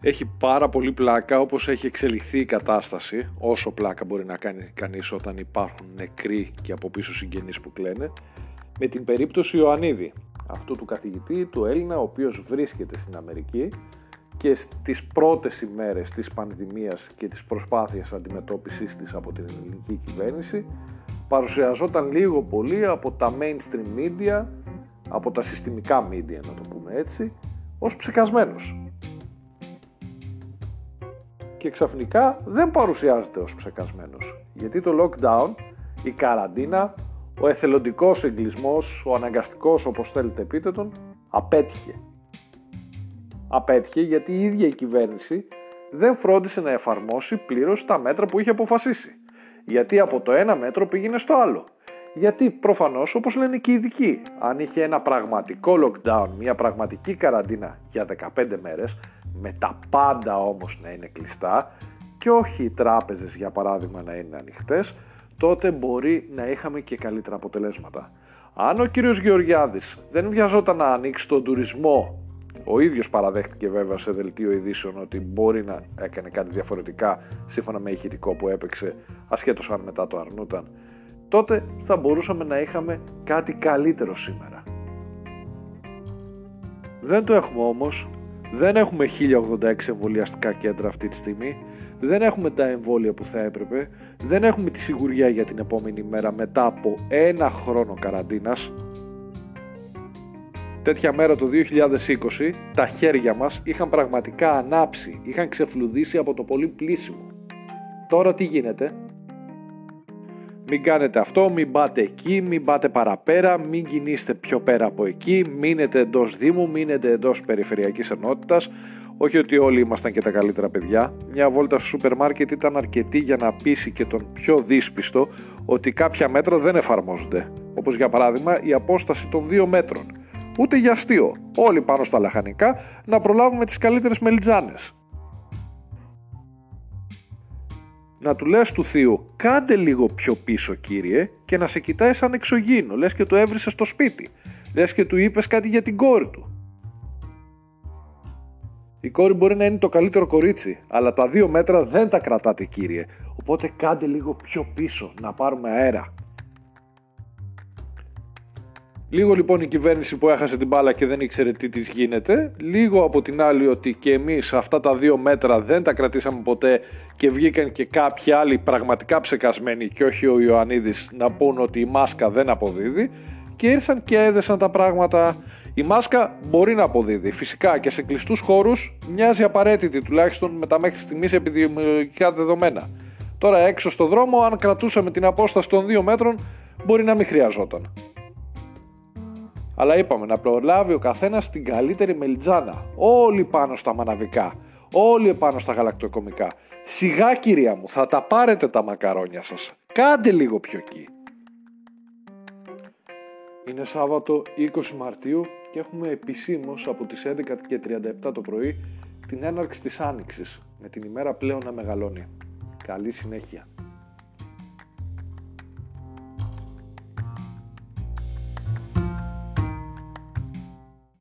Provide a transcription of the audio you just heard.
Έχει πάρα πολύ πλάκα όπως έχει εξελιχθεί η κατάσταση, όσο πλάκα μπορεί να κάνει κανείς όταν υπάρχουν νεκροί και από πίσω συγγενείς που κλαίνε, με την περίπτωση Ιωαννίδη, αυτού του καθηγητή, του Έλληνα, ο οποίος βρίσκεται στην Αμερική και στις πρώτες ημέρες της πανδημίας και της προσπάθειας αντιμετώπισης της από την ελληνική κυβέρνηση παρουσιαζόταν λίγο πολύ από τα mainstream media, από τα συστημικά media να το πούμε έτσι, ως ψεκασμένος. Και ξαφνικά δεν παρουσιάζεται ως ψεκασμένος, γιατί το lockdown, η καραντίνα, ο εθελοντικός εγκλισμός, ο αναγκαστικός όπως θέλετε πείτε τον, απέτυχε. Απέτυχε γιατί η ίδια η κυβέρνηση δεν φρόντισε να εφαρμόσει πλήρως τα μέτρα που είχε αποφασίσει. Γιατί από το ένα μέτρο πήγαινε στο άλλο. Γιατί προφανώς όπως λένε και οι ειδικοί, αν είχε ένα πραγματικό lockdown, μια πραγματική καραντίνα για 15 μέρες, με τα πάντα όμως να είναι κλειστά και όχι οι τράπεζες για παράδειγμα να είναι ανοιχτές, τότε μπορεί να είχαμε και καλύτερα αποτελέσματα. Αν ο κύριος Γεωργιάδης δεν βιαζόταν να ανοίξει τον τουρισμό, ο ίδιος παραδέχτηκε βέβαια σε δελτίο ειδήσεων ότι μπορεί να έκανε κάτι διαφορετικά σύμφωνα με ηχητικό που έπαιξε, ασχέτως αν μετά το αρνούταν, τότε θα μπορούσαμε να είχαμε κάτι καλύτερο σήμερα. Δεν το έχουμε όμως, δεν έχουμε 1086 εμβολιαστικά κέντρα αυτή τη στιγμή, δεν έχουμε τα εμβόλια που θα έπρεπε, δεν έχουμε τη σιγουριά για την επόμενη μέρα μετά από ένα χρόνο καραντίνας. Τέτοια μέρα το 2020 τα χέρια μας είχαν πραγματικά ανάψει, είχαν ξεφλουδίσει από το πολύ πλήσιμο. Τώρα τι γίνεται, μην κάνετε αυτό, μην πάτε εκεί, μην πάτε παραπέρα, μην κινείστε πιο πέρα από εκεί, μείνετε εντός Δήμου, μείνετε εντός περιφερειακής ενότητας. Όχι ότι όλοι ήμασταν και τα καλύτερα παιδιά. Μια βόλτα στο σούπερ μάρκετ ήταν αρκετή για να πείσει και τον πιο δύσπιστο ότι κάποια μέτρα δεν εφαρμόζονται. Όπως για παράδειγμα η απόσταση των δύο μέτρων. Ούτε για αστείο. Όλοι πάνω στα λαχανικά να προλάβουμε τις καλύτερες μελιτζάνες. Να του λες του θείου κάντε λίγο πιο πίσω κύριε και να σε κοιτάει σαν εξωγήινο, λες και το έβρισες στο σπίτι, λες και του είπες κάτι για την κόρη του. Η κόρη μπορεί να είναι το καλύτερο κορίτσι, αλλά τα δύο μέτρα δεν τα κρατάτε κύριε, οπότε κάντε λίγο πιο πίσω να πάρουμε αέρα. Λίγο λοιπόν η κυβέρνηση που έχασε την μπάλα και δεν ήξερε τι της γίνεται. Λίγο από την άλλη ότι και εμείς αυτά τα δύο μέτρα δεν τα κρατήσαμε ποτέ και βγήκαν και κάποιοι άλλοι πραγματικά ψεκασμένοι και όχι ο Ιωαννίδης να πούν ότι η μάσκα δεν αποδίδει και ήρθαν και έδεσαν τα πράγματα. Η μάσκα μπορεί να αποδίδει. Φυσικά και σε κλειστούς χώρους μοιάζει απαραίτητη τουλάχιστον με τα μέχρι στιγμής επιδημιολογικά δεδομένα. Τώρα έξω στο δρόμο αν κρατούσαμε την απόσταση των δύο μέτρων μπορεί να μην χρειαζόταν. Αλλά είπαμε να προλάβει ο καθένας την καλύτερη μελιτζάνα. Όλοι πάνω στα μαναβικά. Όλοι πάνω στα γαλακτοκομικά. Σιγά κυρία μου, θα τα πάρετε τα μακαρόνια σας. Κάντε λίγο πιο εκεί. Είναι Σάββατο 20 Μαρτίου και έχουμε επισήμως από τις 11.37 το πρωί την έναρξη της Άνοιξης με την ημέρα πλέον να μεγαλώνει. Καλή συνέχεια.